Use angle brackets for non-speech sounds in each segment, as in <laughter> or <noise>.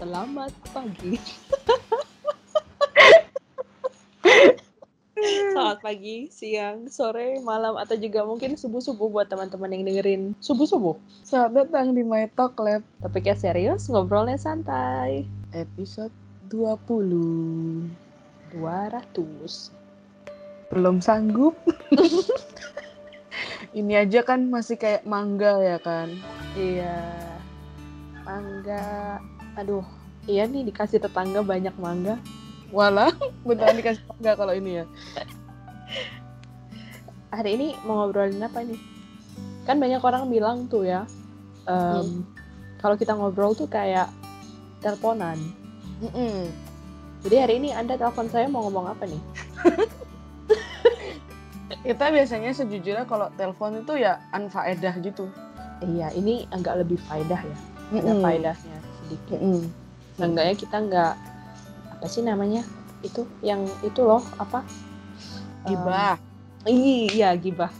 Selamat pagi. Selamat pagi, siang, sore, malam, atau juga mungkin subuh-subuh buat teman-teman yang dengerin subuh-subuh. Selamat datang di My Talk Lab Topiknya serius, ngobrolnya santai. episode 20. 200. Belum sanggup. <laughs> Ini aja kan masih kayak mangga ya kan. Iya. Mangga. Aduh, iya nih dikasih tetangga banyak mangga. Walah, <laughs> beneran dikasih mangga kalau ini ya. Hari ini mau ngobrolin apa nih? Kan banyak orang bilang tuh ya, em, kalau kita ngobrol tuh kayak teleponan. Mm-mm. Jadi hari ini Anda telepon saya mau ngomong apa nih? <laughs> Kita biasanya sejujurnya kalau telepon itu ya anfaedah gitu. Iya, ini agak lebih faedah ya. Ada Mm-mm. faedahnya sedikit. Mm-mm. Seenggaknya kita nggak apa sih namanya? Itu yang itu loh, apa? Gibah. Em, iya, gibah.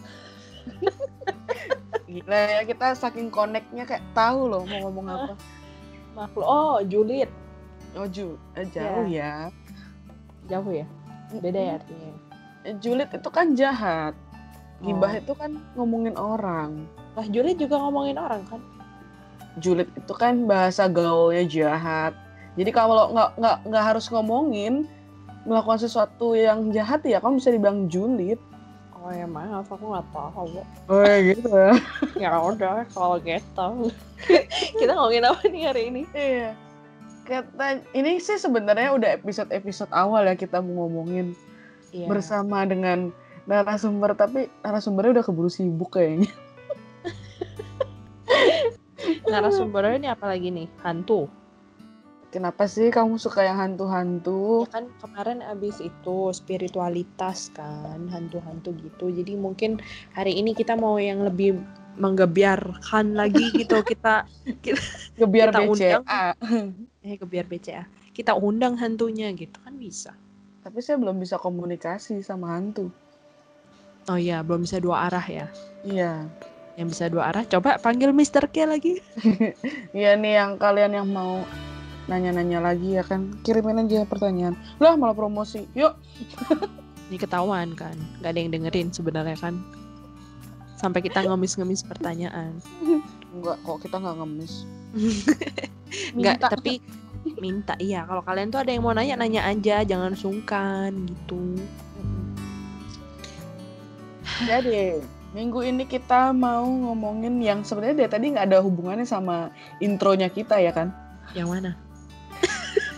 <laughs> Gila ya kita saking connect-nya kayak tahu loh mau ngomong apa. Makhluk. Oh, julid. Oh, ju, eh, jauh ya. Jauh ya? Beda ya artinya. Eh, Julid itu kan jahat. Gibah Oh. itu kan ngomongin orang. Lah, julid juga ngomongin orang kan? Julid itu kan bahasa gaulnya jahat. Jadi kalau nggak nggak nggak harus ngomongin melakukan sesuatu yang jahat ya kamu bisa dibilang julid. Oh ya maaf, aku nggak tahu. Oh gitu. <laughs> ya udah, kalau gitu. <laughs> kita ngomongin apa nih hari ini? Iya. Kata ini sih sebenarnya udah episode-episode awal ya kita mau ngomongin Iya. bersama dengan narasumber tapi narasumbernya udah keburu sibuk kayaknya. <laughs> Narasumbernya ini apa lagi nih? Hantu. Kenapa sih kamu suka yang hantu-hantu? Ya kan kemarin abis itu spiritualitas kan, hantu-hantu gitu. Jadi mungkin hari ini kita mau yang lebih menggebiarkan lagi gitu. <laughs> Kita Gebiar kita undang. BCA. eh gebiar BCA. Kita undang hantunya gitu kan bisa. Tapi saya belum bisa komunikasi sama hantu. Oh iya, belum bisa dua arah ya. Iya. Yang bisa dua arah, coba panggil Mr. K lagi. <laughs> Iya nih yang kalian yang mau nanya-nanya lagi ya kan kirimin aja pertanyaan. Lah malah promosi. Yuk. <laughs> Ini ketahuan kan, nggak ada yang dengerin sebenarnya kan. Sampai kita ngemis-ngemis pertanyaan. Enggak kok kita nggak ngemis. <laughs> Nggak, Minta. tapi minta iya. Kalau kalian tuh ada yang mau nanya, nanya aja, jangan sungkan gitu. Jadi minggu ini kita mau ngomongin yang sebenarnya dari tadi nggak ada hubungannya sama intronya kita ya kan? Yang mana?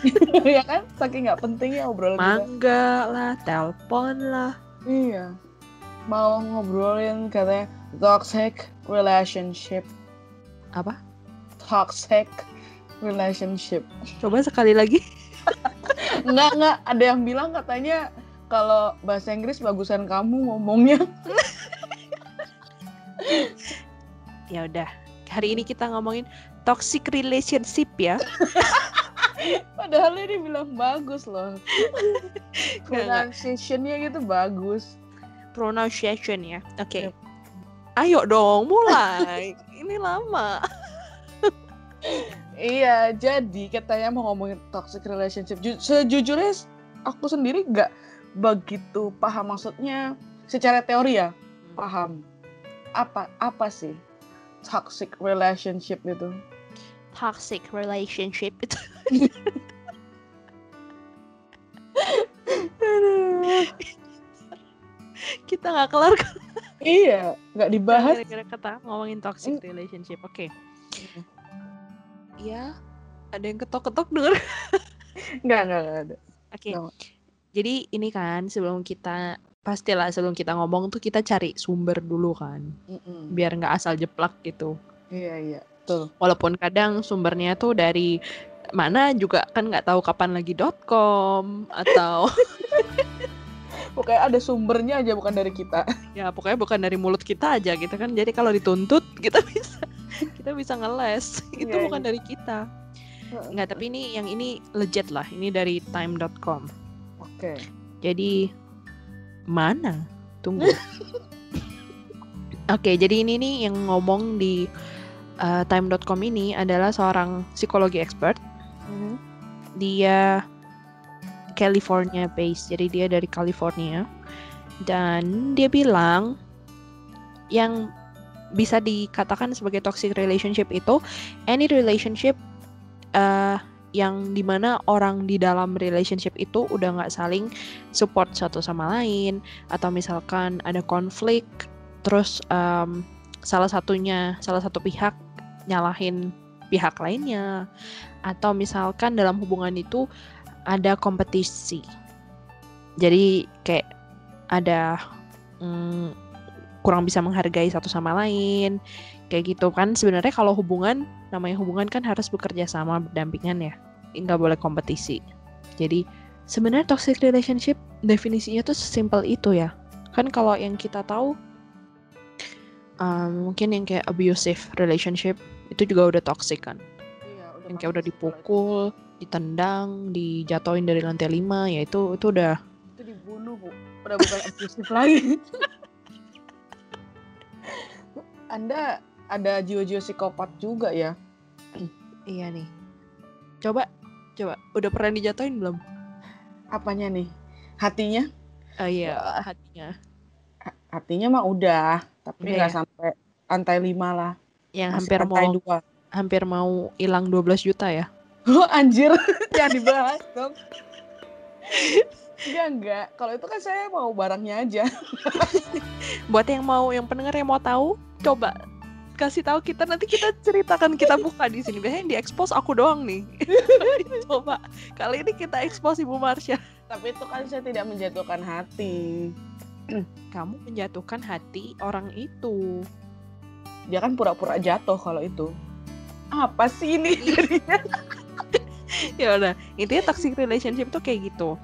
<laughs> ya kan? Saking nggak pentingnya obrolan kita. Mangga lah, telepon lah. Iya. Mau ngobrolin katanya toxic relationship. Apa? Toxic relationship. Coba sekali lagi. <laughs> Enggak, enggak. Ada yang bilang katanya kalau bahasa Inggris bagusan kamu ngomongnya. <laughs> Ya udah. Hari ini kita ngomongin toxic relationship ya. <laughs> Padahal ini bilang bagus loh. <laughs> Pronunciation-nya gitu bagus. Pronunciation ya. Oke. Ayo dong, mulai. <laughs> ini lama. Iya, jadi katanya mau ngomongin toxic relationship. Ju- Sejujurnya aku sendiri nggak begitu paham maksudnya secara teori ya paham apa apa sih toxic relationship itu. Toxic relationship itu. kita nggak kelar iya, nggak dibahas. gara-gara kata ngomongin toxic Hmm. relationship. Oke. Ya, ada yang ketok-ketok denger. Nggak, nggak, nggak ada. Oke. Nggak. Jadi ini kan sebelum kita pastilah sebelum kita ngomong tuh kita cari sumber dulu kan, Mm-mm. biar nggak asal jeplak gitu. Iya, iya. Betul. Walaupun kadang sumbernya tuh dari mana juga kan nggak tahu kapan lagi .com atau <laughs> Pokoknya ada sumbernya aja bukan dari kita. <laughs> ya pokoknya bukan dari mulut kita aja gitu kan. Jadi kalau dituntut kita bisa <laughs> kita bisa ngeles. Itu Iya, bukan iya. dari kita. Nggak, tapi ini yang ini legit lah. Ini dari time.com. Oke. Jadi mana? Tunggu. <laughs> Oke, jadi ini nih yang ngomong di uh, time.com ini adalah seorang psikologi expert Mhm. dia California based jadi dia dari California dan dia bilang yang bisa dikatakan sebagai toxic relationship itu any relationship eh, yang di mana orang di dalam relationship itu udah nggak saling support satu sama lain atau misalkan ada konflik terus em, salah satunya salah satu pihak nyalahin pihak lainnya. Atau misalkan dalam hubungan itu ada kompetisi. Jadi kayak ada mm, kurang bisa menghargai satu sama lain kayak gitu kan. Sebenarnya kalau hubungan namanya hubungan kan harus bekerja sama berdampingan ya. Nggak boleh kompetisi. Jadi sebenarnya toxic relationship definisinya tuh sesimpel itu ya. Kan kalau yang kita tahu um, mungkin yang kayak abusive relationship itu juga udah toxic kan. Iya, yang kayak udah dipukul ditendang dijatoin dari lantai 5 ya itu itu udah Itu dibunuh, Bu. Udah bukan abusif lagi. <laughs> Anda ada jiwa-jiwa psikopat juga ya? iya nih coba coba udah pernah dijatoin belum Apanya nih? Hatinya? oh iya Wah. hatinya Ha- Hatinya mah udah, tapi Udah nggak ya? sampai lantai lima lah. yang Masih hampir mau dua. hampir mau hilang 12 juta ya Oh anjir, <laughs> jangan dibahas dong. Enggak, enggak. Kalau itu kan saya mau barangnya aja. <laughs> buat yang mau yang pendengar yang mau tahu coba kasih tahu kita nanti kita ceritakan kita buka di sini biasanya yang diekspos aku doang nih <laughs> coba kali ini kita ekspos ibu Marsha Tapi itu kan saya tidak menjatuhkan hati. kamu menjatuhkan hati orang itu Dia kan pura-pura jatuh kalau itu. Apa sih ini jadinya? <laughs> ya udah intinya toxic relationship tuh kayak gitu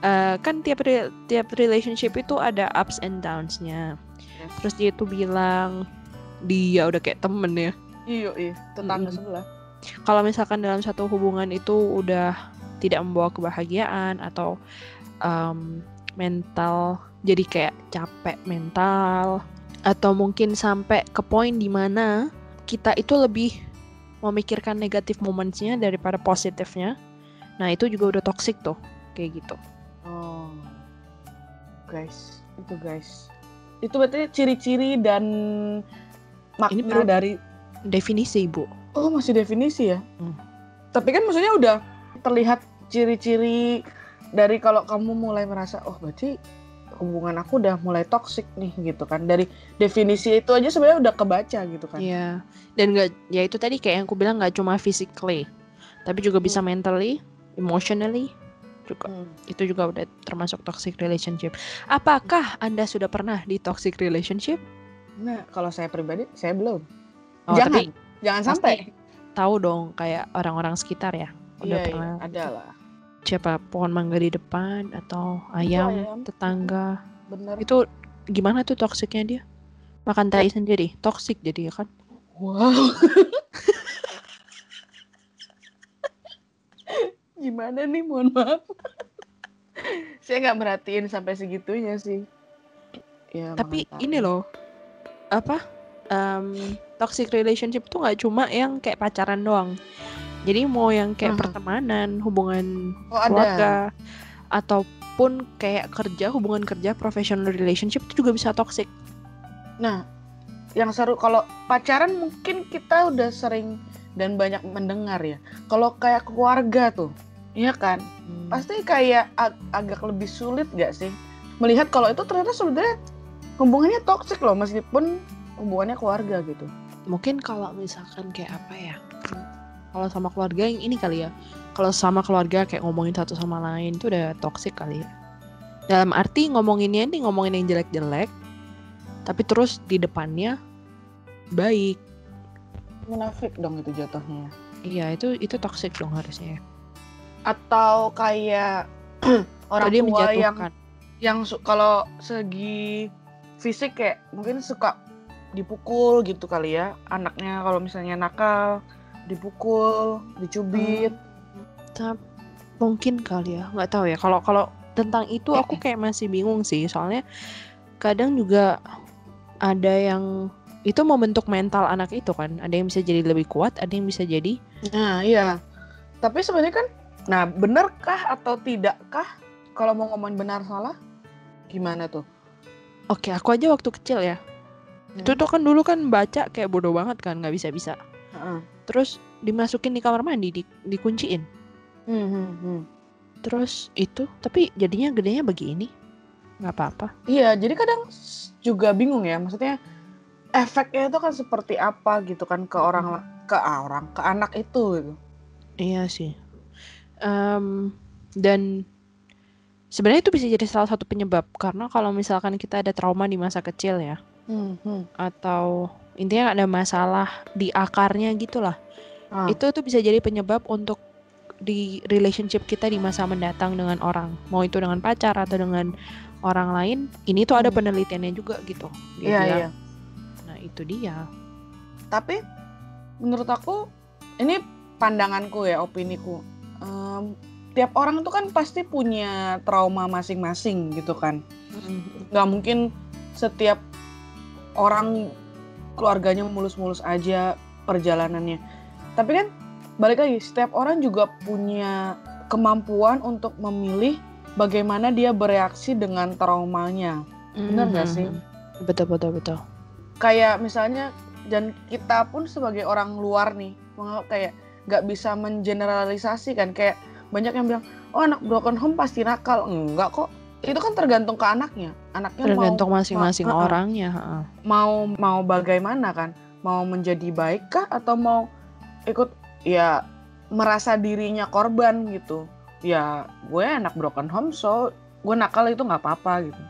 Eh, kan tiap re- tiap relationship itu ada ups and downs-nya Yes. terus dia tuh bilang dia udah kayak temen ya Iya, iya. Tetangga Mm-mm. sebelah. kalau misalkan dalam satu hubungan itu udah tidak membawa kebahagiaan atau um, mental jadi kayak capek mental atau mungkin sampai ke poin di mana kita itu lebih memikirkan negatif momentsnya daripada positifnya nah itu juga udah toxic tuh kayak gitu Oh. Guys, itu guys. Itu berarti ciri-ciri dan makna per- dari definisi ibu Oh, masih definisi ya? Hmm. Tapi kan maksudnya udah terlihat ciri-ciri dari kalau kamu mulai merasa oh berarti hubungan aku udah mulai toxic nih gitu kan. Dari definisi itu aja sebenarnya udah kebaca gitu kan. Iya, dan nggak ya itu tadi kayak yang aku bilang nggak cuma physically, tapi juga bisa mentally, emotionally, juga Hmm. itu juga udah termasuk toxic relationship. Apakah anda sudah pernah di toxic relationship? Nah, kalau saya pribadi saya belum. Oh, Jangan. tapi Jangan sampai. tahu dong kayak orang-orang sekitar ya. Udah Iya, iya, pernah ada lah. siapa pohon mangga di depan atau ayam, ayam. tetangga. Bener. Itu gimana tuh toksiknya dia? Makan tai sendiri, toxic jadi ya kan? Wow. <laughs> Gimana nih, mohon maaf. Saya nggak merhatiin sampai segitunya sih. Ya, Tapi ini loh, apa? em, toxic relationship tuh nggak cuma yang kayak pacaran doang. Jadi mau yang kayak Mhm. pertemanan, hubungan Oh, ada. keluarga, ataupun kayak kerja, hubungan kerja, professional relationship itu juga bisa toxic. Nah, yang seru kalau pacaran mungkin kita udah sering dan banyak mendengar ya. Kalau kayak keluarga tuh, iya kan? Pasti kayak ag- agak lebih sulit gak sih? Melihat kalau itu ternyata sebenarnya hubungannya toksik loh meskipun hubungannya keluarga gitu. Mungkin kalau misalkan kayak apa ya? Kalau sama keluarga yang ini kali ya. Kalau sama keluarga kayak ngomongin satu sama lain itu udah toxic kali ya. Dalam arti ngomonginnya ini ngomongin yang jelek-jelek, tapi terus di depannya baik. Munafik dong itu jatuhnya. Iya, itu itu toxic dong harusnya. ya. Atau kayak orang dia tua yang menjatuhkan. yang kalau segi fisik kayak mungkin suka dipukul gitu kali ya. Anaknya kalau misalnya nakal dipukul dicubit. Ta- mungkin kali ya nggak tahu ya. Kalau kalau tentang itu aku kayak masih bingung sih. Soalnya kadang juga ada yang itu membentuk mental anak itu kan. Ada yang bisa jadi lebih kuat ada yang bisa jadi nah iya. Tapi sebenarnya kan, nah benarkah atau tidakkah kalau mau ngomongin benar salah, gimana tuh? Oke, aku aja waktu kecil ya. Hmm. Itu tuh kan dulu kan baca kayak bodoh banget kan, nggak bisa-bisa. Heeh. Terus dimasukin di kamar mandi, di, dikunciin. Hmm, hmm, hmm. Terus itu, tapi jadinya gedenya begini. Nggak apa-apa. Iya, jadi kadang juga bingung ya, maksudnya efeknya itu kan seperti apa gitu kan ke orang ke orang ke anak itu gitu. Iya sih. Em, dan sebenarnya itu bisa jadi salah satu penyebab karena kalau misalkan kita ada trauma di masa kecil ya, Hmm, atau intinya ada masalah di akarnya gitulah, Ah, itu tuh bisa jadi penyebab untuk di relationship kita di masa mendatang dengan orang, mau itu dengan pacar atau dengan orang lain. Ini tuh ada Hmm. penelitiannya juga gitu. Iya iya. Nah itu dia. Tapi menurut aku ini pandanganku ya, opiniku. Em, tiap orang tuh kan pasti punya trauma masing-masing gitu kan. nggak mungkin setiap orang keluarganya mulus-mulus aja perjalanannya. Tapi kan balik lagi setiap orang juga punya kemampuan untuk memilih bagaimana dia bereaksi dengan traumanya. Bener nggak sih? Mhm. Betul betul betul. Kayak misalnya dan kita pun sebagai orang luar nih kayak nggak bisa mengeneralisasi kan kayak banyak yang bilang oh anak broken home pasti nakal. Enggak kok. Itu kan tergantung ke anaknya. Anaknya mau Tergantung masing-masing ma- orangnya. heeh. mau mau bagaimana kan? Mau menjadi baik kah? Atau mau ikut ya merasa dirinya korban gitu? Ya gue anak broken home so gue nakal itu nggak apa-apa gitu.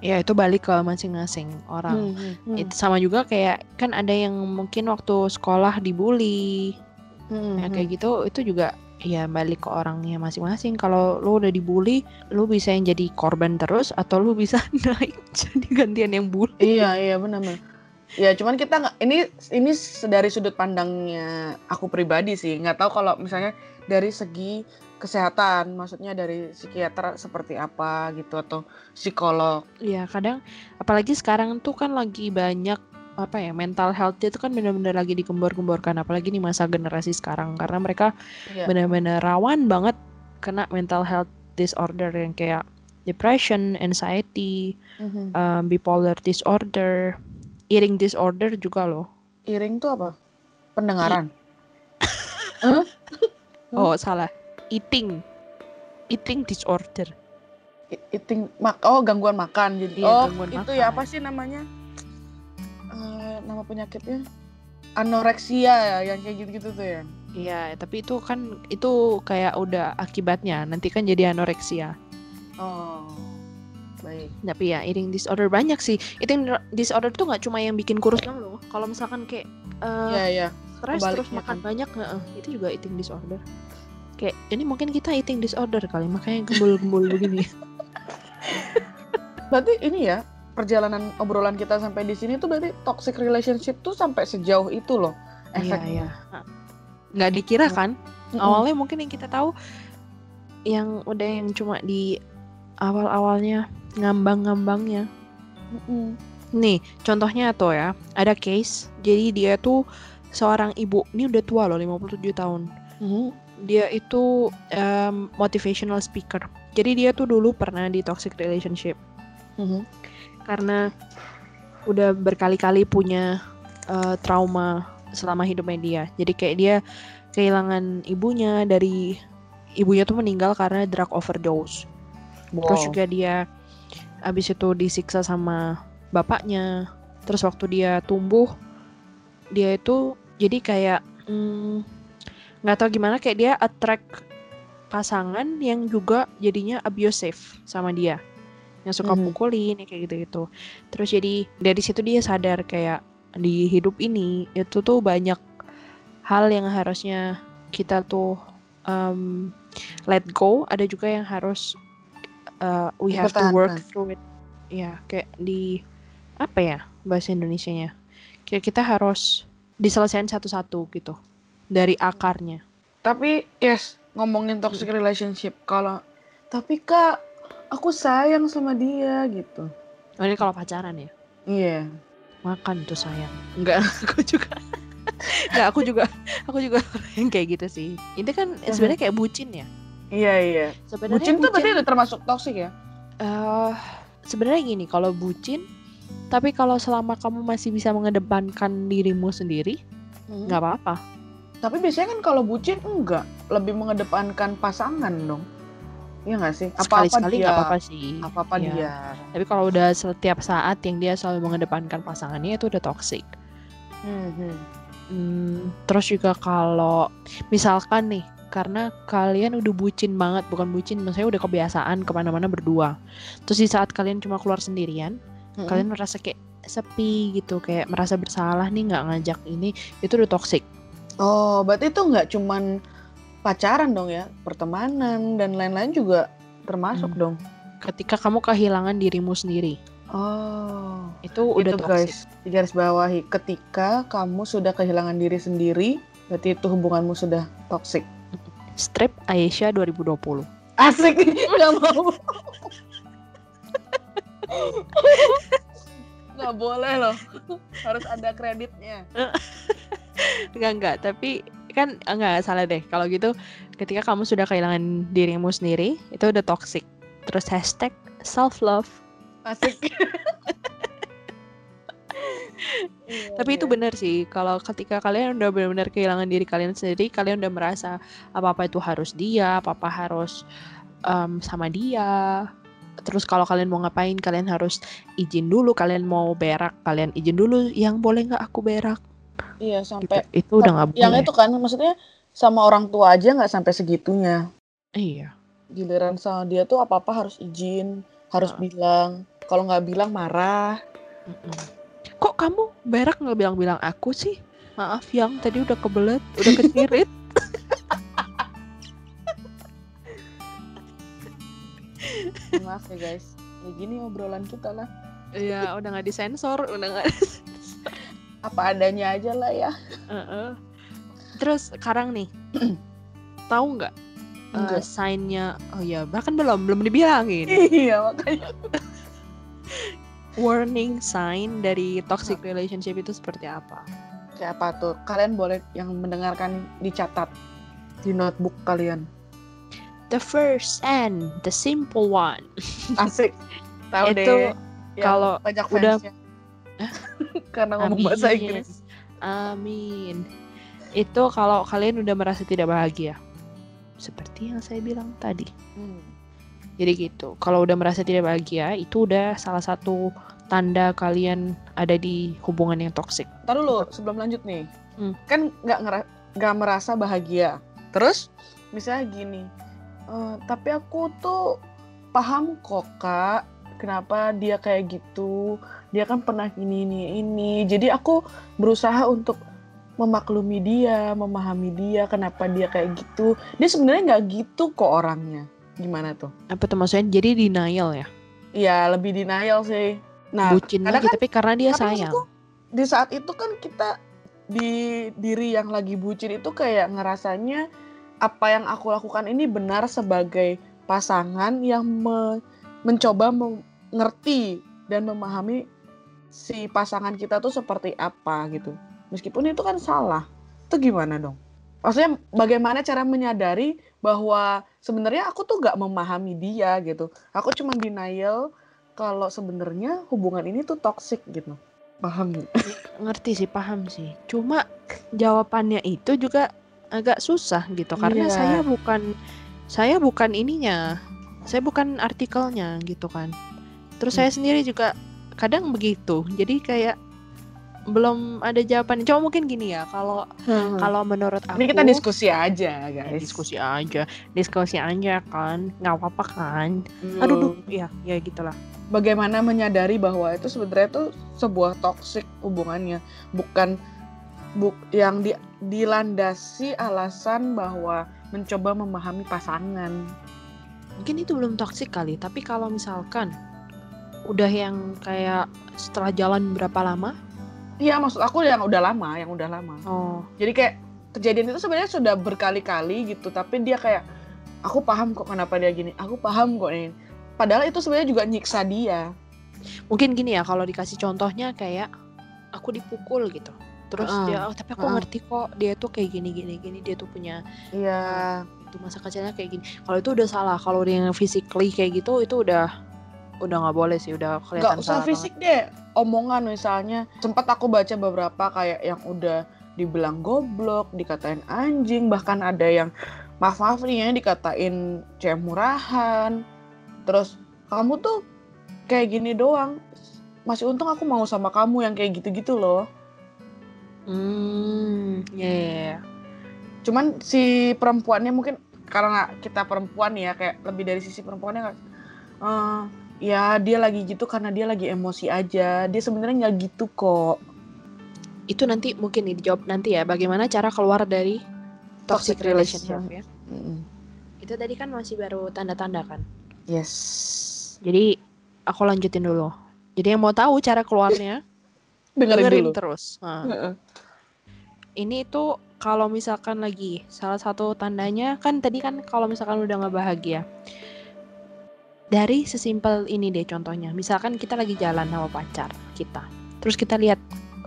Ya itu balik ke masing-masing orang. Hmm, Itu sama juga kayak kan ada yang mungkin waktu sekolah dibully, hmm, ya kayak gitu itu juga ya balik ke orangnya masing-masing. Kalau lu udah dibully, lu bisa yang jadi korban terus atau lu bisa <laughs> naik jadi gantian yang bully. iya iya benar-benar ya cuman kita nggak ini ini dari sudut pandangnya aku pribadi sih nggak tahu kalau misalnya dari segi kesehatan maksudnya dari psikiater seperti apa gitu atau psikolog Ya kadang apalagi sekarang tuh kan lagi banyak apa ya mental health itu kan benar-benar lagi dikembor-gemborkan apalagi di masa generasi sekarang karena mereka Iya. benar-benar rawan banget kena mental health disorder yang kayak depression, anxiety, Mhm. um, bipolar disorder, eating disorder juga loh. Iring tuh apa? Pendengaran. <laughs> Oh salah, eating, eating disorder. I- Eating mak oh gangguan makan jadi. Iya, oh, itu makan. ya apa sih namanya? Nama penyakitnya anoreksia ya yang kayak gitu-gitu tuh ya. Iya, tapi itu kan itu kayak udah akibatnya. Nanti kan jadi anoreksia. Oh. Baik. Tapi ya eating disorder banyak sih. Eating disorder tuh nggak cuma yang bikin kurus doang loh. Kalau misalkan kayak eh, Iya, iya. stres terus makan kan. banyak, heeh, itu juga eating disorder. Kayak ini mungkin kita eating disorder kali, makanya gembul-gembul begini. <laughs> Berarti ini ya perjalanan obrolan kita sampai di sini tuh berarti toxic relationship tuh sampai sejauh itu loh Iya, efeknya. iya. Nggak dikira kan? Mm-mm. Awalnya mungkin yang kita tahu yang udah yang cuma di awal-awalnya ngambang-ngambangnya. Mm-mm. Nih, contohnya tuh ya, ada case. Jadi dia tuh seorang ibu, ini udah tua loh, 57 tahun. Mhm. Dia itu em, motivational speaker. Jadi dia tuh dulu pernah di toxic relationship Mhm. Karena udah berkali-kali punya eh, trauma selama hidupnya dia. Jadi kayak dia kehilangan ibunya dari ibunya tuh meninggal karena drug overdose. Terus Wow. juga dia abis itu disiksa sama bapaknya. Terus waktu dia tumbuh, dia itu jadi kayak mm, nggak tahu gimana kayak dia attract pasangan yang juga jadinya abusive sama dia, yang suka Mhm. pukulin ya kayak gitu-gitu. Terus jadi dari situ dia sadar kayak di hidup ini itu tuh banyak hal yang harusnya kita tuh um, let go, ada juga yang harus uh, we have to work Dipertahankan. through it. Ya, kayak di apa ya bahasa Indonesianya? Kayak kita harus diselesaikan satu-satu gitu dari akarnya. Tapi yes, ngomongin toxic relationship kalau tapi Kak, aku sayang sama dia gitu. Oh, ini kalau pacaran ya, Iya. makan tuh sayang. Enggak, <laughs> aku juga. Nggak, aku juga aku juga <laughs> yang kayak gitu sih. Itu kan sebenarnya kayak bucin ya. Iya iya. Sebenarnya Bucin tuh berarti udah termasuk toksik ya? eh, sebenarnya gini, kalau bucin tapi kalau selama kamu masih bisa mengedepankan dirimu sendiri, Hmm. nggak apa-apa. Tapi biasanya kan kalau bucin enggak, lebih mengedepankan pasangan dong. Iya nggak sih? Apa-apa Sekali-sekali nggak apa-apa sih. Apa-apa Iya. dia. Tapi kalau udah setiap saat yang dia selalu mengedepankan pasangannya itu udah toxic. Hmm, hmm. Terus juga kalau misalkan nih, karena kalian udah bucin banget, bukan bucin, maksudnya udah kebiasaan ke mana-mana berdua. Terus di saat kalian cuma keluar sendirian, Mm-mm. kalian merasa kayak sepi gitu, kayak merasa bersalah nih nggak ngajak ini, itu udah toxic. Oh, berarti itu nggak cuman pacaran dong ya, pertemanan dan lain-lain juga termasuk Hmm. dong. Ketika kamu kehilangan dirimu sendiri, Oh, itu udah itu guys, garis bawahi. Ketika kamu sudah kehilangan diri sendiri, berarti itu hubunganmu sudah toksik. Strip Aisyah 2020. Asik, <laughs> nggak mau. nggak boleh loh, harus ada kreditnya. Enggak enggak, tapi kan enggak salah deh. Kalau gitu ketika kamu sudah kehilangan dirimu sendiri, itu udah toxic. Terus hashtag self love. Asik. <laughs> Iya, Tapi itu iya. benar sih, kalau ketika kalian udah benar-benar kehilangan diri kalian sendiri, kalian udah merasa apa-apa itu harus dia, apa-apa harus em, sama dia. Terus kalau kalian mau ngapain, kalian harus izin dulu. Kalian mau berak, kalian izin dulu. Yang boleh nggak aku berak? Iya Gitu. sampai Itu udah nggak boleh. yang itu kan maksudnya sama orang tua aja nggak sampai segitunya. Iya. Giliran sama dia tuh apa apa harus izin, harus Ah. bilang. Kalau nggak bilang marah. Kok kamu berak nggak bilang-bilang aku sih? Maaf yang tadi udah kebelet, udah <laughs> kecirit. Maaf ya guys. Ya gini obrolan kita lah. Iya, udah nggak disensor, udah nggak. Apa adanya aja lah ya. Heeh. Terus sekarang nih, <clears throat> tahu nggak uh, sign-nya? Oh ya, bahkan belum belum dibilangin. <laughs> iya makanya. <laughs> Warning sign dari toxic relationship itu seperti apa? Kayak apa tuh? Kalian boleh yang mendengarkan dicatat di notebook kalian. The first and the simple one. Asik. Tahu Itu deh. yang kalau banyak udah- fansnya. <laughs> Karena ngomong bahasa Amin. Inggris. Amin. Itu kalau kalian udah merasa tidak bahagia. Seperti yang saya bilang tadi. Hmm. Jadi gitu. Kalau udah merasa tidak bahagia, itu udah salah satu tanda kalian ada di hubungan yang toksik. Ntar dulu sebelum lanjut nih. Hmm. Kan nggak nggak merasa bahagia. Terus misalnya gini. "Eh, tapi aku tuh paham kok kak. Kenapa dia kayak gitu? Dia kan pernah ini ini ini. Jadi aku berusaha untuk memaklumi dia, memahami dia. Kenapa dia kayak gitu? Dia sebenarnya nggak gitu kok orangnya. Gimana tuh? Apa tuh maksudnya? Jadi denial ya? Iya lebih denial sih. Nah Bucin lagi, tapi karena dia sayang. di saat itu kan kita di diri yang lagi bucin itu kayak ngerasanya apa yang aku lakukan ini benar sebagai pasangan yang me- mencoba mengerti dan memahami si pasangan kita tuh seperti apa gitu. Meskipun itu kan salah. Itu gimana dong? Maksudnya bagaimana cara menyadari bahwa sebenarnya aku tuh gak memahami dia gitu. Aku cuma denial kalau sebenarnya hubungan ini tuh toxic gitu. Paham nggak? Ngerti sih, paham sih. Cuma jawabannya itu juga agak susah gitu karena Iya. saya bukan saya bukan ininya. Saya bukan artikelnya gitu kan. Terus saya sendiri juga kadang begitu. Jadi kayak belum ada jawaban. Cuma mungkin gini ya, kalau kalau menurut aku Ini kita diskusi aja, Ya, guys. diskusi aja, diskusi aja kan, nggak apa-apa kan. Hmm. Aduh, duh, ya, ya gitulah. Bagaimana menyadari bahwa itu sebenarnya tuh sebuah toxic hubungannya, bukan buk yang di, dilandasi alasan bahwa mencoba memahami pasangan. Mungkin itu belum toksik kali, tapi kalau misalkan udah yang kayak setelah jalan berapa lama, Iya, maksud aku yang udah lama, yang udah lama. oh, Jadi kayak kejadian itu sebenarnya sudah berkali-kali gitu, tapi dia kayak aku paham kok kenapa dia gini, aku paham kok ini. Padahal itu sebenarnya juga nyiksa dia. mungkin gini ya, kalau dikasih contohnya kayak aku dipukul gitu. terus Heeh, dia oh tapi aku heeh. ngerti kok dia tuh kayak gini gini gini dia tuh punya Iya. itu masa kecilnya kayak gini kalau itu udah salah kalau dia yang physically kayak gitu itu udah udah nggak boleh sih udah Gak kelihatan usah salah fisik deh, omongan misalnya. Sempat aku baca beberapa kayak yang udah dibilang goblok, dikatain anjing, bahkan ada yang maaf maaf nih ya dikatain cewek murahan. Terus kamu tuh kayak gini doang. Masih untung aku mau sama kamu yang kayak gitu-gitu loh. banget. hmm ya ya, ya. Cuman si perempuannya mungkin karena kita perempuan ya kayak lebih dari sisi perempuannya "Eh, ya dia lagi gitu karena dia lagi emosi aja. Dia sebenarnya nggak gitu kok. itu nanti mungkin nih dijawab nanti ya bagaimana cara keluar dari toxic, Toxic relationship relationship. ya Mm-mm. itu tadi kan masih baru tanda-tanda kan Yes. jadi aku lanjutin dulu jadi yang mau tahu cara keluarnya <laughs> Dengerin, dengerin dulu. terus Nah, Heeh. ini tuh kalau misalkan lagi salah satu tandanya kan tadi kan kalau misalkan udah nggak bahagia dari sesimpel ini deh contohnya. Misalkan kita lagi jalan sama pacar kita terus kita lihat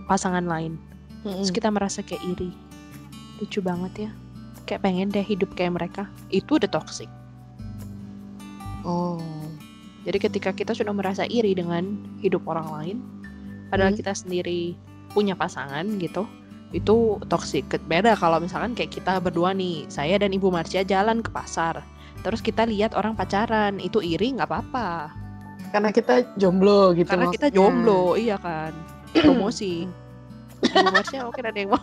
pasangan lain terus Mm-mm. kita merasa kayak iri. Lucu banget ya. Kayak pengen deh hidup kayak mereka. Itu udah toxic. Oh. jadi ketika kita sudah merasa iri dengan hidup orang lain padahal Hmm. kita sendiri punya pasangan gitu itu toxic. Beda kalau misalkan kayak kita berdua nih saya dan ibu Marcia jalan ke pasar terus kita lihat orang pacaran itu iri nggak apa-apa Karena kita jomblo gitu. karena kita maksudnya. jomblo iya kan <clears throat> promosi Marcia oke ada yang mau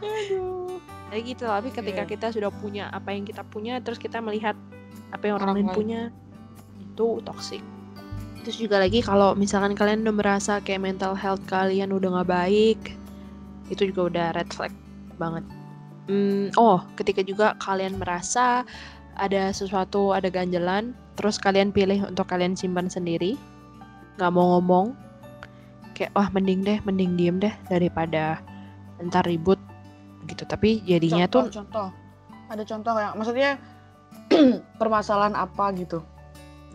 Aduh. kayak gitu tapi ketika Iya. kita sudah punya apa yang kita punya terus kita melihat apa yang orang, Orang lain lain. punya itu toxic terus juga lagi kalau misalkan kalian udah merasa kayak mental health kalian udah nggak baik itu juga udah red flag banget Hmm, oh ketika juga kalian merasa ada sesuatu ada ganjelan terus kalian pilih untuk kalian simpan sendiri nggak mau ngomong kayak wah mending deh mending diem deh daripada ntar ribut gitu tapi jadinya contoh, tuh contoh. Ada contoh yang maksudnya <clears throat> permasalahan apa gitu.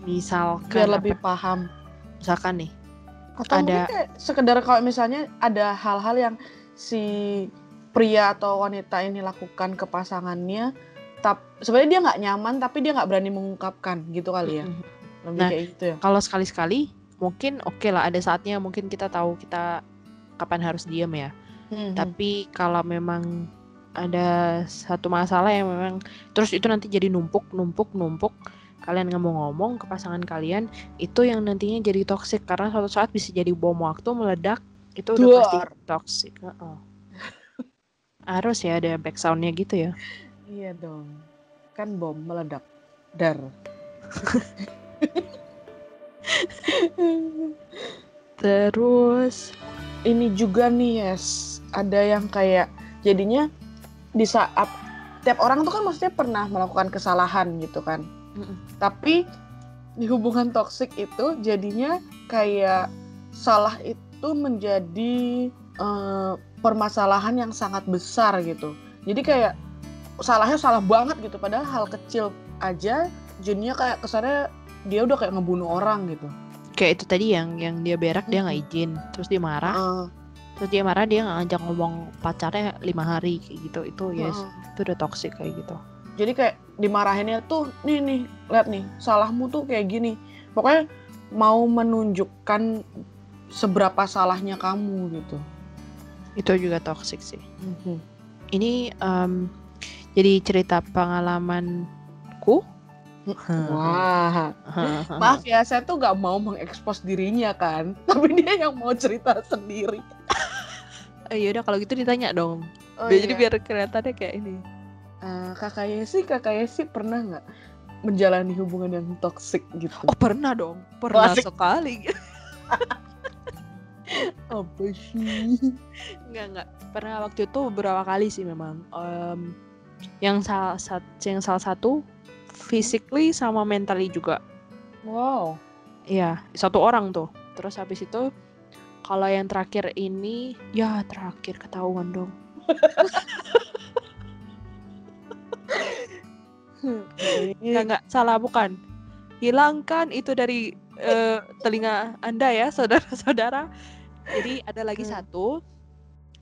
misalkan Biar apa- lebih paham. misalkan nih Atau Ada- mungkin kayak sekedar kalau misalnya ada hal-hal yang si pria atau wanita ini lakukan ke pasangannya, tap sebenarnya dia nggak nyaman tapi dia nggak berani mengungkapkan gitu kali ya. Lebih Nah, kayak gitu ya. kalau sekali-sekali mungkin oke lah ada saatnya mungkin kita tahu kita kapan harus diem ya Mhm. tapi kalau memang ada satu masalah yang memang terus itu nanti jadi numpuk numpuk numpuk kalian nggak mau ngomong ke pasangan kalian itu yang nantinya jadi toxic karena suatu saat bisa jadi bom waktu meledak itu udah pasti Duar. toxic Heeh. Harus ya ada backsoundnya gitu ya Iya dong. Kan bom meledak. Dar. terus Ini juga nih, yes. Ada yang kayak jadinya di saat tiap orang tuh kan maksudnya pernah melakukan kesalahan gitu kan. mm-mm, Tapi di hubungan toksik itu jadinya kayak salah itu menjadi eh, permasalahan yang sangat besar gitu. Jadi kayak salahnya salah banget gitu padahal hal kecil aja jadinya kayak kesannya dia udah kayak ngebunuh orang gitu. kayak itu tadi yang yang dia berak dia nggak izin terus dia marah Heeh. terus dia marah dia ngajak ngomong pacarnya lima hari kayak gitu itu ya Heeh. itu udah toxic kayak gitu Jadi kayak dimarahinnya tuh nih nih lihat nih salahmu tuh kayak gini. Pokoknya mau menunjukkan seberapa salahnya kamu gitu. Itu juga toxic sih. Ini em, jadi cerita pengalamanku Wah, maaf ya saya tuh gak mau mengekspos dirinya kan, <laughs> tapi dia yang mau cerita sendiri. ya udah kalau gitu ditanya dong. Oh, jadi iya. biar kelihatannya kayak ini. Eh, kakak Yesi, kakak Yesi pernah nggak menjalani hubungan yang toksik gitu? oh pernah dong. Pernah asik. sekali <laughs> apa sih? nggak nggak pernah waktu itu beberapa kali sih memang Em, yang salah satu yang salah satu physically sama mentally juga Wow. Iya, satu orang tuh. Terus habis itu kalau yang terakhir ini ya terakhir ketahuan dong. Enggak enggak salah bukan. Hilangkan itu dari eh, telinga Anda ya, saudara-saudara. Jadi ada lagi Hmm. satu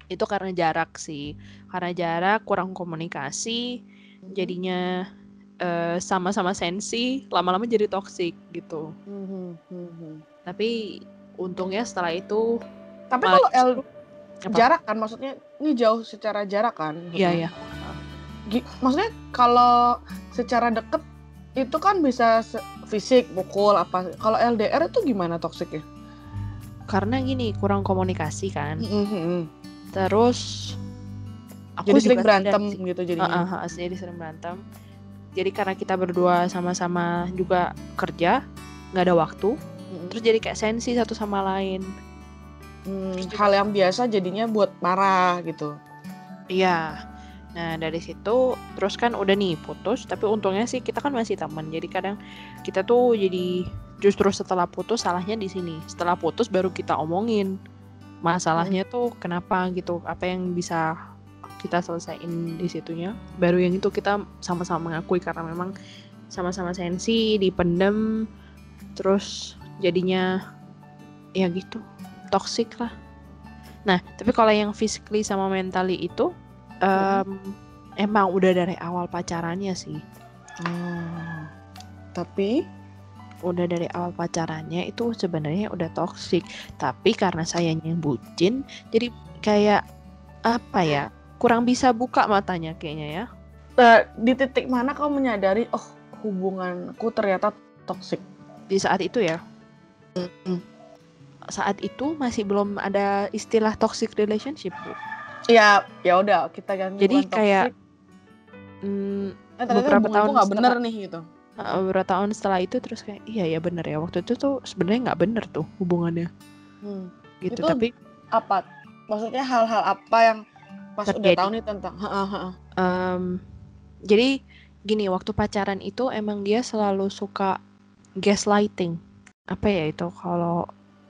itu karena jarak sih karena jarak kurang komunikasi jadinya eh, sama-sama sensi lama-lama jadi toxic gitu Mhm, mhm. tapi untungnya setelah itu Tapi kalau L apa? jarak kan maksudnya ini jauh secara jarak kan? iya iya Maksudnya kalau secara deket itu kan bisa se- fisik, pukul apa. Kalau LDR itu gimana toksiknya? Karena gini kurang komunikasi kan Mhm. terus aku Jadi sering berantem sih. gitu Heeh, jadinya. heeh, jadi sering berantem jadi karena kita berdua sama-sama juga kerja nggak ada waktu Mhm. terus jadi kayak sensi satu sama lain Hmm, terus juga- hal yang biasa jadinya buat marah gitu. Iya. Nah, dari situ terus kan udah nih putus, tapi untungnya sih kita kan masih teman. Jadi kadang kita tuh jadi justru setelah putus salahnya di sini. Setelah putus baru kita omongin masalahnya tuh kenapa gitu, apa yang bisa kita selesaiin di situnya. Baru yang itu kita sama-sama mengakui karena memang sama-sama sensi, dipendem, terus jadinya ya gitu, toxic lah. Nah, tapi kalau yang physically sama mentally itu em, emang udah dari awal pacarannya sih. Oh. Tapi Udah dari awal pacarannya itu sebenarnya udah toxic. Tapi karena sayanya yang bucin, jadi kayak apa ya? Kurang bisa buka matanya kayaknya ya. eh, di titik mana kau menyadari oh hubunganku ternyata toksik? Di saat itu ya. Mm. Saat itu masih belum ada istilah toxic relationship, Bu. Ya, ya udah kita ganti Jadi kayak. Hmm, eh, beberapa tahun nggak bener setelah- nih gitu. uh, beberapa tahun setelah itu terus kayak iya ya bener ya waktu itu tuh sebenarnya nggak bener tuh hubungannya Hmm. gitu. Itu Tapi Apa? Maksudnya hal-hal apa yang pas udah Terjadi. tahu nih tentang. Em, jadi gini waktu pacaran itu emang dia selalu suka gaslighting apa ya itu kalau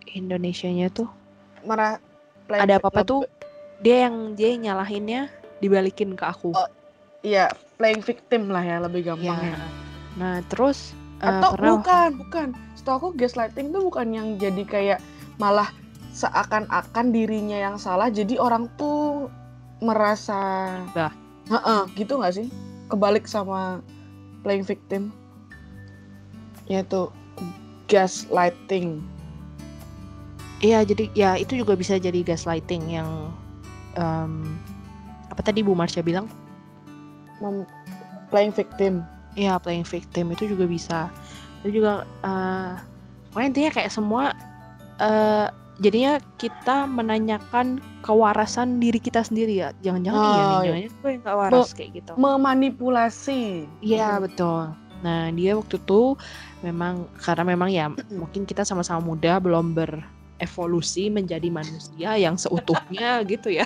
Indonesianya tuh play- ada apa apa leb- tuh dia yang dia yang nyalahinnya dibalikin ke aku Oh, Iya, playing victim lah ya lebih ya gampangnya. nah terus eh, Atau pernah bukan, bukan. Setahu aku gaslighting tuh bukan yang jadi kayak malah seakan-akan dirinya yang salah, jadi orang tuh merasa, Bah. Heeh, gitu nggak sih? Kebalik sama playing victim, yaitu gaslighting. iya jadi ya itu juga bisa jadi gaslighting yang em, apa tadi Bu Marsha bilang Mem- playing victim. Iya playing victim itu juga bisa. Itu juga eh pokoknya intinya kayak semua eh jadinya kita menanyakan kewarasan diri kita sendiri ya. Jangan-jangan iya nih, Oh, iya. jangan gue yang gak waras kayak gitu. Memanipulasi. Iya betul. Nah dia waktu itu memang karena memang ya <clears throat> mungkin kita sama-sama muda belum berevolusi menjadi manusia yang seutuhnya <laughs> gitu ya.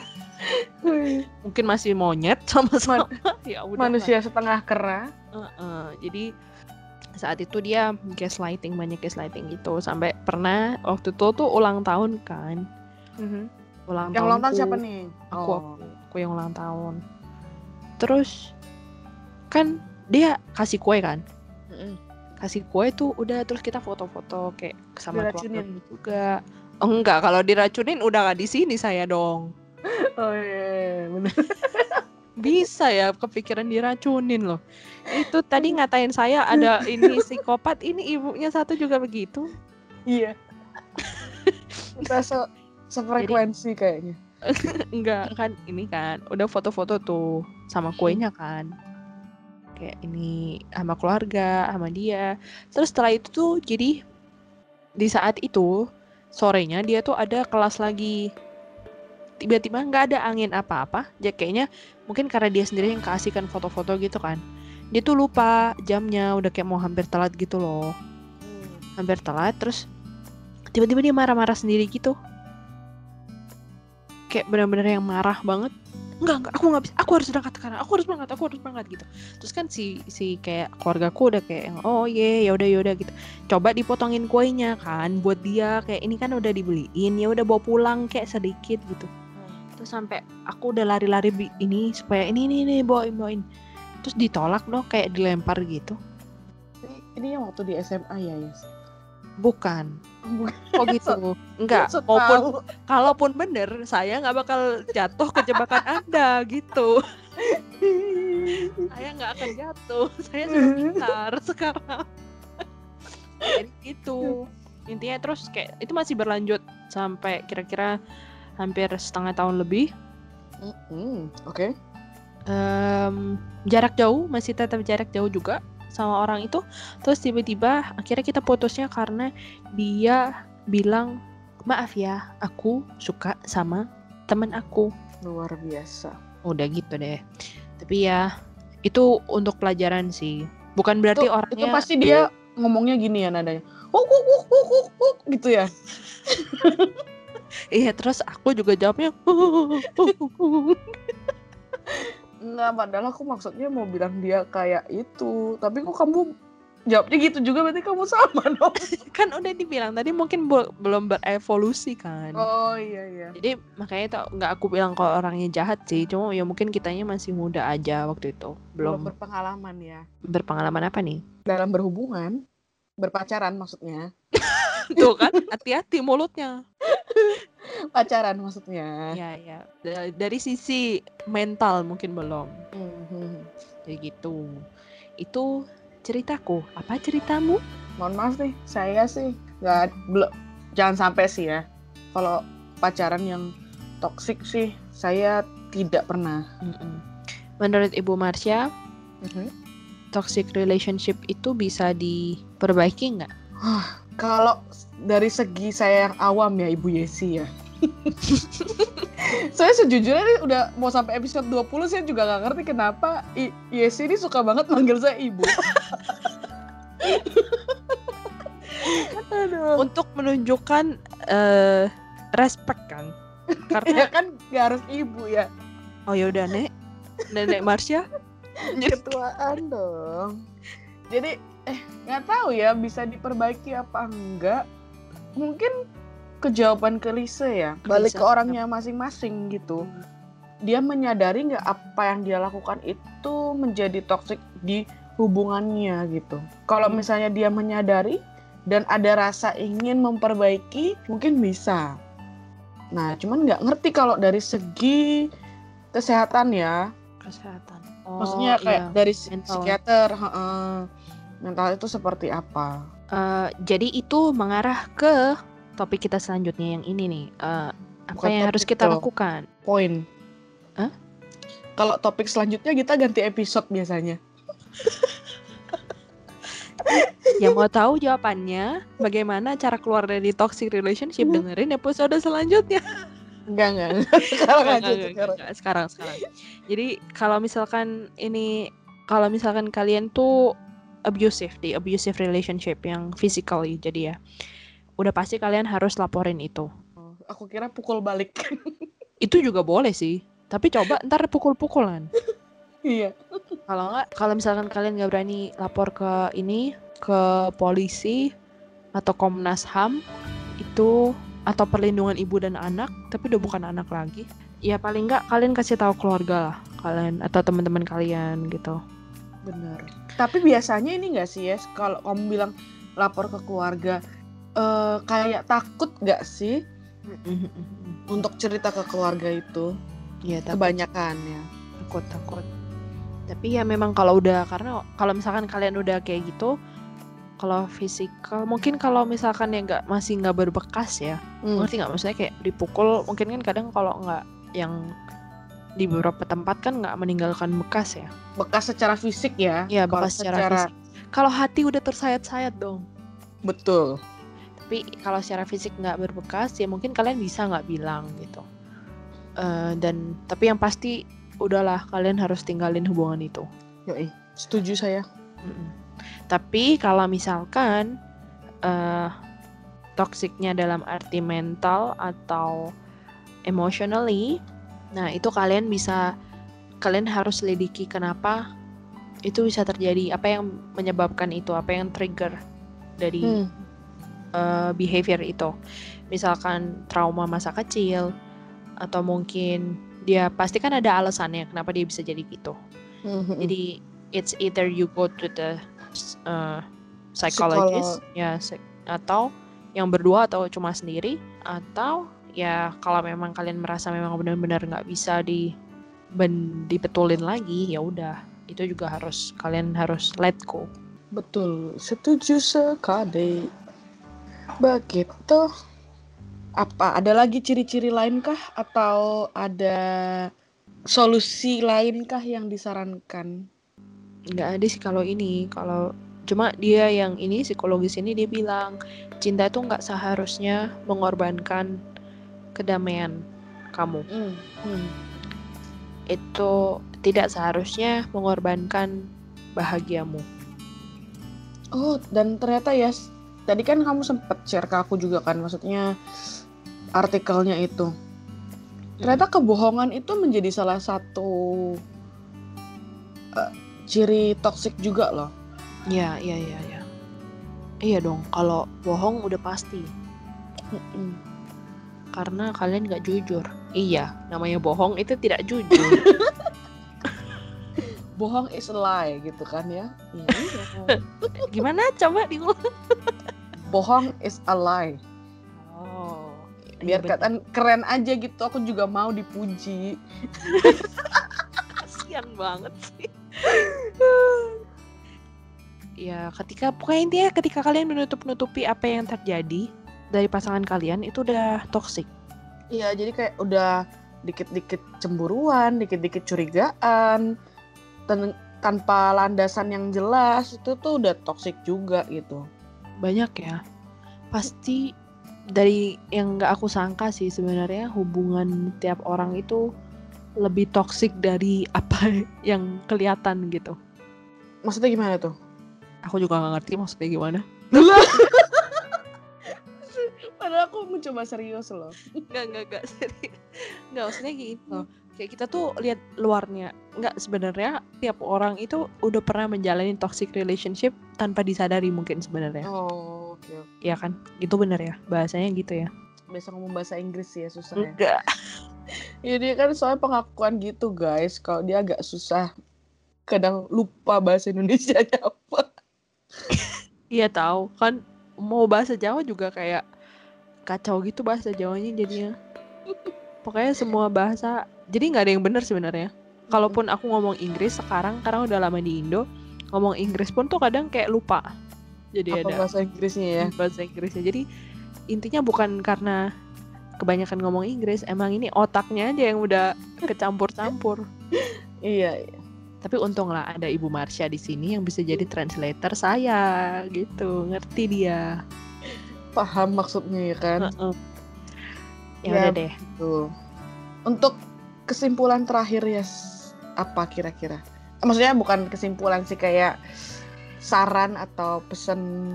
Mungkin masih monyet sama-sama. <laughs> ya udah lah. Manusia setengah kera. Heeh, jadi saat itu dia gaslighting banyak gaslighting gitu sampai pernah waktu itu tuh ulang tahun kan ulang Yang ulang tahun siapa nih? aku Oh. aku, aku yang ulang tahun terus kan dia kasih kue kan. Kasih kue tuh udah terus kita foto-foto kayak sama keluarga juga. Oh, enggak kalau diracunin udah gak di sini saya dong. Oh iya, bener. bisa ya kepikiran diracunin loh. Itu tadi ngatain saya ada ini psikopat ini ibunya satu juga begitu. Iya. Kita se sefrekuensi kayaknya. <laughs> enggak kan ini kan udah foto-foto tuh sama kuenya kan kayak ini sama keluarga sama dia. Terus setelah itu tuh jadi di saat itu sorenya dia tuh ada kelas lagi. Tiba-tiba nggak ada angin apa-apa. Ya kayaknya mungkin karena dia sendiri yang kasihkan foto-foto gitu kan. Dia tuh lupa jamnya udah kayak mau hampir telat gitu loh. Hampir telat terus tiba-tiba dia marah-marah sendiri gitu. Kayak benar-benar yang marah banget enggak enggak. Aku nggak bisa. Aku harus berangkat sekarang. Aku harus berangkat aku harus berangkat gitu. Terus kan si si kayak keluargaku udah kayak oh ye ya udah ya udah gitu. Coba dipotongin kuenya kan buat dia. Kayak ini kan udah dibeliin ya udah bawa pulang kayak sedikit gitu. Terus sampai aku udah lari-lari ini supaya ini ini ini bawain bawain. Terus ditolak dong kayak dilempar gitu. Ini, ini yang waktu di SMA ya, Yes. Bukan. Kok gitu. <laughs> Enggak. maupun kalaupun bener saya nggak bakal jatuh ke jebakan anda gitu. Saya nggak akan jatuh. Saya sudah pintar sekarang. <laughs> Jadi itu intinya terus kayak itu masih berlanjut sampai kira-kira hampir setengah tahun lebih. Mm, Oke. Em, jarak jauh masih tetap jarak jauh juga sama orang itu terus tiba-tiba akhirnya kita putusnya karena dia bilang maaf ya aku suka sama temen aku Luar biasa. udah gitu deh tapi ya itu untuk pelajaran sih bukan berarti itu, orangnya itu pasti dia ngomongnya gini ya nadanya. Wuk, wuk, wuk, wuk, wuk, wuk, gitu ya. <laughs> iya terus aku juga jawabnya <laughs> Enggak, padahal aku maksudnya mau bilang dia kayak itu. Tapi kok kamu jawabnya gitu juga berarti kamu sama dong. <laughs> kan udah dibilang tadi mungkin belum berevolusi kan Oh iya iya. jadi makanya itu nggak aku bilang kalau orangnya jahat sih cuma ya mungkin kitanya masih muda aja waktu itu Belum belum berpengalaman ya. berpengalaman apa nih Dalam berhubungan, berpacaran maksudnya. <laughs> tuh kan hati-hati mulutnya Pacaran maksudnya. ya ya Da- dari sisi mental mungkin belum Mhm. jadi gitu itu ceritaku apa ceritamu Mohon maaf nih, saya sih nggak belum jangan sampai sih ya. Kalau pacaran yang toksik sih saya tidak pernah. Mm-mm. menurut ibu Marsha toxic relationship itu bisa diperbaiki nggak Kalau dari segi saya yang awam ya Ibu Yesi ya. <laughs> saya sejujurnya nih udah mau sampai episode 20 saya juga gak ngerti kenapa I- Yesi ini suka banget manggil saya Ibu. <laughs> Aduh. untuk menunjukkan eh, respect kan karena Ya <laughs> kan gak harus Ibu ya. oh ya udah nek nenek Marsha Ketuaan dong. Jadi eh nggak tahu ya bisa diperbaiki apa enggak. Mungkin kejawaban kelise ya. Balik ke orangnya masing-masing gitu. Dia menyadari nggak apa yang dia lakukan itu menjadi toksik di hubungannya gitu. Kalau Hmm. misalnya dia menyadari dan ada rasa ingin memperbaiki, mungkin bisa. Nah, cuman nggak ngerti kalau dari segi kesehatan ya. kesehatan Maksudnya Oh, kayak iya. dari mental. psikiater. Mental itu seperti apa? Eh, jadi itu mengarah ke topik kita selanjutnya yang ini nih Eh, apa Bukan yang harus kita lakukan Poin. Hah? Kalau topik selanjutnya kita ganti episode biasanya. <laughs> yang mau tahu jawabannya bagaimana cara keluar dari toxic relationship Hmm. dengerin episode selanjutnya Enggak, enggak. <laughs> sekarang Enggak, aja enggak, sekarang. enggak, sekarang sekarang jadi kalau misalkan ini kalau misalkan kalian tuh abusive di abusive relationship yang physically jadi ya udah pasti kalian harus laporin itu Oh, Aku kira pukul balik. <laughs> itu juga boleh sih tapi coba ntar pukul-pukulan <laughs> iya. kalau nggak kalau misalkan kalian nggak berani lapor ke ini ke polisi atau Komnas HAM itu atau perlindungan ibu dan anak tapi udah bukan anak lagi ya paling nggak kalian kasih tahu keluarga lah kalian atau teman-teman kalian gitu Benar. Tapi biasanya ini enggak sih ya, kalau kamu bilang lapor ke keluarga, eh kayak takut nggak sih untuk cerita ke keluarga itu? ya takut Kebanyakan ya. takut takut tapi ya memang kalau udah karena kalau misalkan kalian udah kayak gitu kalau fisikal mungkin kalau misalkan ya nggak masih nggak berbekas ya Hmm. ngerti nggak maksudnya kayak dipukul mungkin kan kadang kalau nggak yang di beberapa tempat kan nggak meninggalkan bekas ya Bekas secara fisik ya. Iya bekas secara, fisik kalau hati udah tersayat-sayat dong Betul. tapi kalau secara fisik nggak berbekas ya mungkin kalian bisa nggak bilang gitu Eh, dan tapi yang pasti udahlah kalian harus tinggalin hubungan itu Yoi. Setuju saya. Mm-mm. Tapi kalau misalkan eh toksiknya dalam arti mental atau emotionally, nah itu kalian bisa kalian harus selidiki kenapa itu bisa terjadi, apa yang menyebabkan itu, apa yang trigger dari Hmm. eh, behavior itu. Misalkan trauma masa kecil atau mungkin dia pasti kan ada alasannya kenapa dia bisa jadi gitu. Mhm. Jadi it's either you go to the uh, psychologist, ya psy- atau yang berdua atau cuma sendiri atau ya kalau memang kalian merasa memang benar-benar nggak bisa di ben, dibetulin lagi ya udah itu juga harus kalian harus let go Betul, setuju sekali. Begitu. Apa ada lagi ciri-ciri lainkah atau ada solusi lainkah yang disarankan? nggak ada sih kalau ini kalau cuma dia yang ini psikologis ini dia bilang cinta itu nggak seharusnya mengorbankan kedamaian kamu Hmm, hmm. itu tidak seharusnya mengorbankan bahagiamu Oh, dan ternyata ya, tadi kan kamu sempet share ke aku juga kan, maksudnya artikelnya itu. Ternyata kebohongan itu menjadi salah satu eh, ciri toksik juga loh. ya iya iya iya iya dong kalau bohong udah pasti Mm-mm. Karena kalian nggak jujur iya namanya bohong itu tidak jujur <laughs> Bohong is a lie gitu kan ya. Iya. <laughs> gimana coba diulang Bohong is a lie. oh Biar kelihatan keren aja gitu, aku juga mau dipuji. <laughs> kasian banget sih ya ketika pokoknya intinya ketika kalian menutup-nutupi apa yang terjadi dari pasangan kalian itu udah toxic. Iya, jadi kayak udah dikit-dikit cemburuan, dikit-dikit curigaan, tan- tanpa landasan yang jelas itu tuh udah toksik juga gitu. banyak ya. Pasti dari yang nggak aku sangka sih sebenarnya hubungan tiap orang itu lebih toksik dari <laughs> apa yang kelihatan gitu. Maksudnya gimana tuh? aku juga nggak ngerti maksudnya gimana <laughs> Mencoba serius loh. nggak nggak nggak serius nggak maksudnya gitu kayak kita tuh lihat luarnya nggak sebenarnya tiap orang itu udah pernah menjalani toxic relationship tanpa disadari mungkin sebenarnya Oh, oke. oke. ya kan itu bener ya bahasanya gitu ya Biasa ngomong bahasa Inggris sih ya susah ya. enggak <laughs> Iya dia kan soalnya pengakuan gitu guys. Kalau dia agak susah, kadang lupa bahasa Indonesia <laughs> apa. iya tahu kan mau bahasa Jawa juga kayak kacau gitu bahasa Jawanya jadinya. Pokoknya semua bahasa jadi nggak ada yang bener sebenarnya. Kalaupun aku ngomong Inggris sekarang karena udah lama di Indo ngomong Inggris pun tuh kadang kayak lupa. Jadi apa ada bahasa Inggrisnya ya? bahasa Inggrisnya. Jadi intinya bukan karena kebanyakan ngomong Inggris emang ini otaknya aja yang udah kecampur-campur. <laughs> Iya, iya. tapi untung lah ada Ibu Marsha di sini yang bisa jadi translator saya gitu. Ngerti dia paham maksudnya ya kan. Heeh. ya Ya, udah deh Tuh. Untuk kesimpulan terakhir ya apa kira-kira? Maksudnya bukan kesimpulan sih kayak saran atau pesan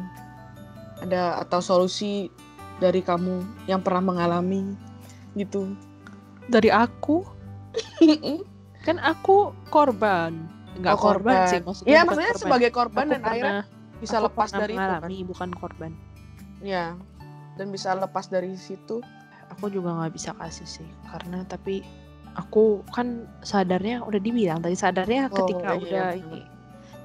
ada atau solusi dari kamu yang pernah mengalami gitu. dari aku kan aku korban nggak Oh, korban. korban. sih maksudnya Iya, maksudnya korban. sebagai korban Aku dan akhirnya bisa lepas dari itu kan. mengalami bukan korban Ya. Dan bisa lepas dari situ. aku juga nggak bisa kasih sih karena tapi aku kan sadarnya udah dibilang tadi sadarnya Oh, ketika iya, udah bener. ini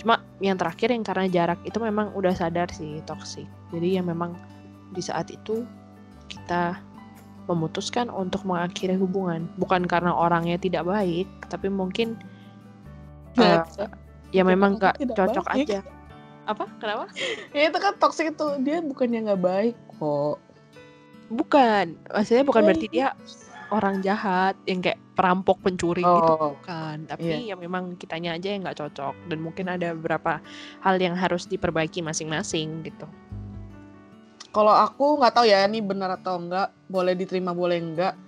cuma yang terakhir yang karena jarak itu memang udah sadar sih toksik jadi ya memang di saat itu kita memutuskan untuk mengakhiri hubungan bukan karena orangnya tidak baik tapi mungkin eh, ya memang orangnya nggak tidak cocok baik. aja apa kenapa Ya itu kan toxic itu dia bukannya nggak baik kok. bukan maksudnya bukan berarti Baik. dia orang jahat yang kayak perampok pencuri gitu Oh, bukan Iya. tapi ya memang kitanya aja yang nggak cocok dan mungkin ada beberapa hal yang harus diperbaiki masing-masing gitu kalau aku nggak tahu ya ini benar atau enggak, boleh diterima boleh enggak.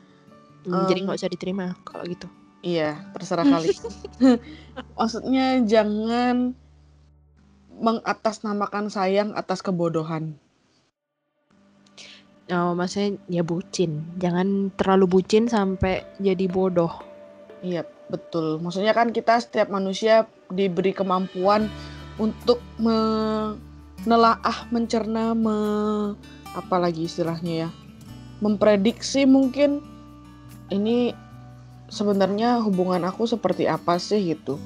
Hmm, jadi Em. nggak usah diterima kalau gitu Iya, terserah kali. <laughs> Maksudnya jangan mengatasnamakan sayang atas kebodohan. oh, maksudnya ya bucin jangan terlalu bucin sampai jadi bodoh Iya, betul. Maksudnya kan kita setiap manusia diberi kemampuan untuk menelaah, mencerna, me, apa lagi istilahnya ya, memprediksi mungkin ini sebenarnya hubungan aku seperti apa sih gitu.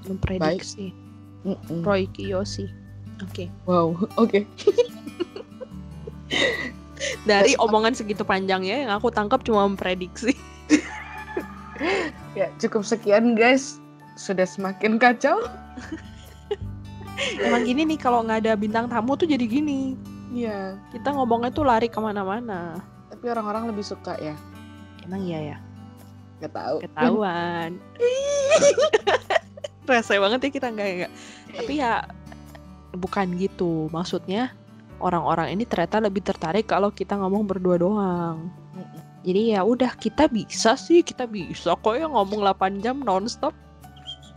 memprediksi Mm-mm. Roy Kiyoshi oke Wow, oke. Dari omongan segitu panjangnya yang aku tangkap cuma memprediksi. <laughs> Ya, cukup sekian guys. Sudah semakin kacau. <laughs> Emang gini nih kalau nggak ada bintang tamu tuh jadi gini. Iya, Kita ngomongnya tuh lari ke mana-mana. tapi orang-orang lebih suka ya. Emang iya ya? Gak tahu. Ketahuan. <laughs> Rese banget ya kita nggak ya. Tapi ya bukan gitu. Maksudnya orang-orang ini ternyata lebih tertarik kalau kita ngomong berdua doang. Jadi ya udah kita bisa sih, kita bisa kok ya ngomong 8 jam nonstop.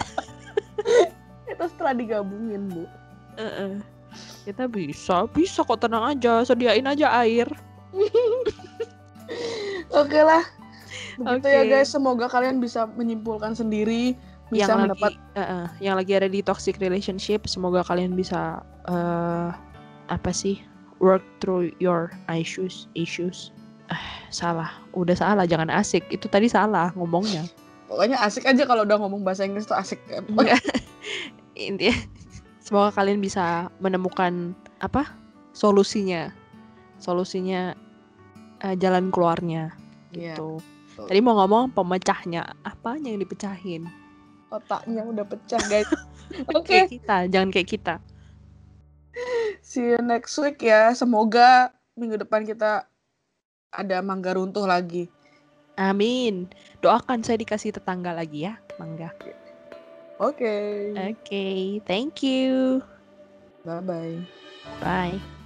<laughs> Itu setelah digabungin, Bu. Heeh. Kita bisa, bisa kok tenang aja, sediain aja air. <laughs> Oke lah. Begitu Oke. ya guys, semoga kalian bisa menyimpulkan sendiri, bisa yang mendapat lagi Heeh, yang lagi ada di toxic relationship, semoga kalian bisa eh apa sih? work through your issues, issues. Eh, salah. Udah salah, jangan asik. Itu tadi salah ngomongnya. pokoknya asik aja kalau udah ngomong bahasa Inggris tuh asik. <laughs> Intinya semoga kalian bisa menemukan apa? solusinya. Solusinya eh, jalan keluarnya Iya, gitu. betul. Tadi mau ngomong pemecahnya, apanya yang dipecahin? Otaknya udah pecah guys. <laughs> Oke, Kayak kita, jangan kayak kita. see you next week ya. Semoga minggu depan kita ada mangga runtuh lagi. Amin. Doakan saya dikasih tetangga lagi ya, mangga. Oke. Oke, thank you. Bye bye. Bye.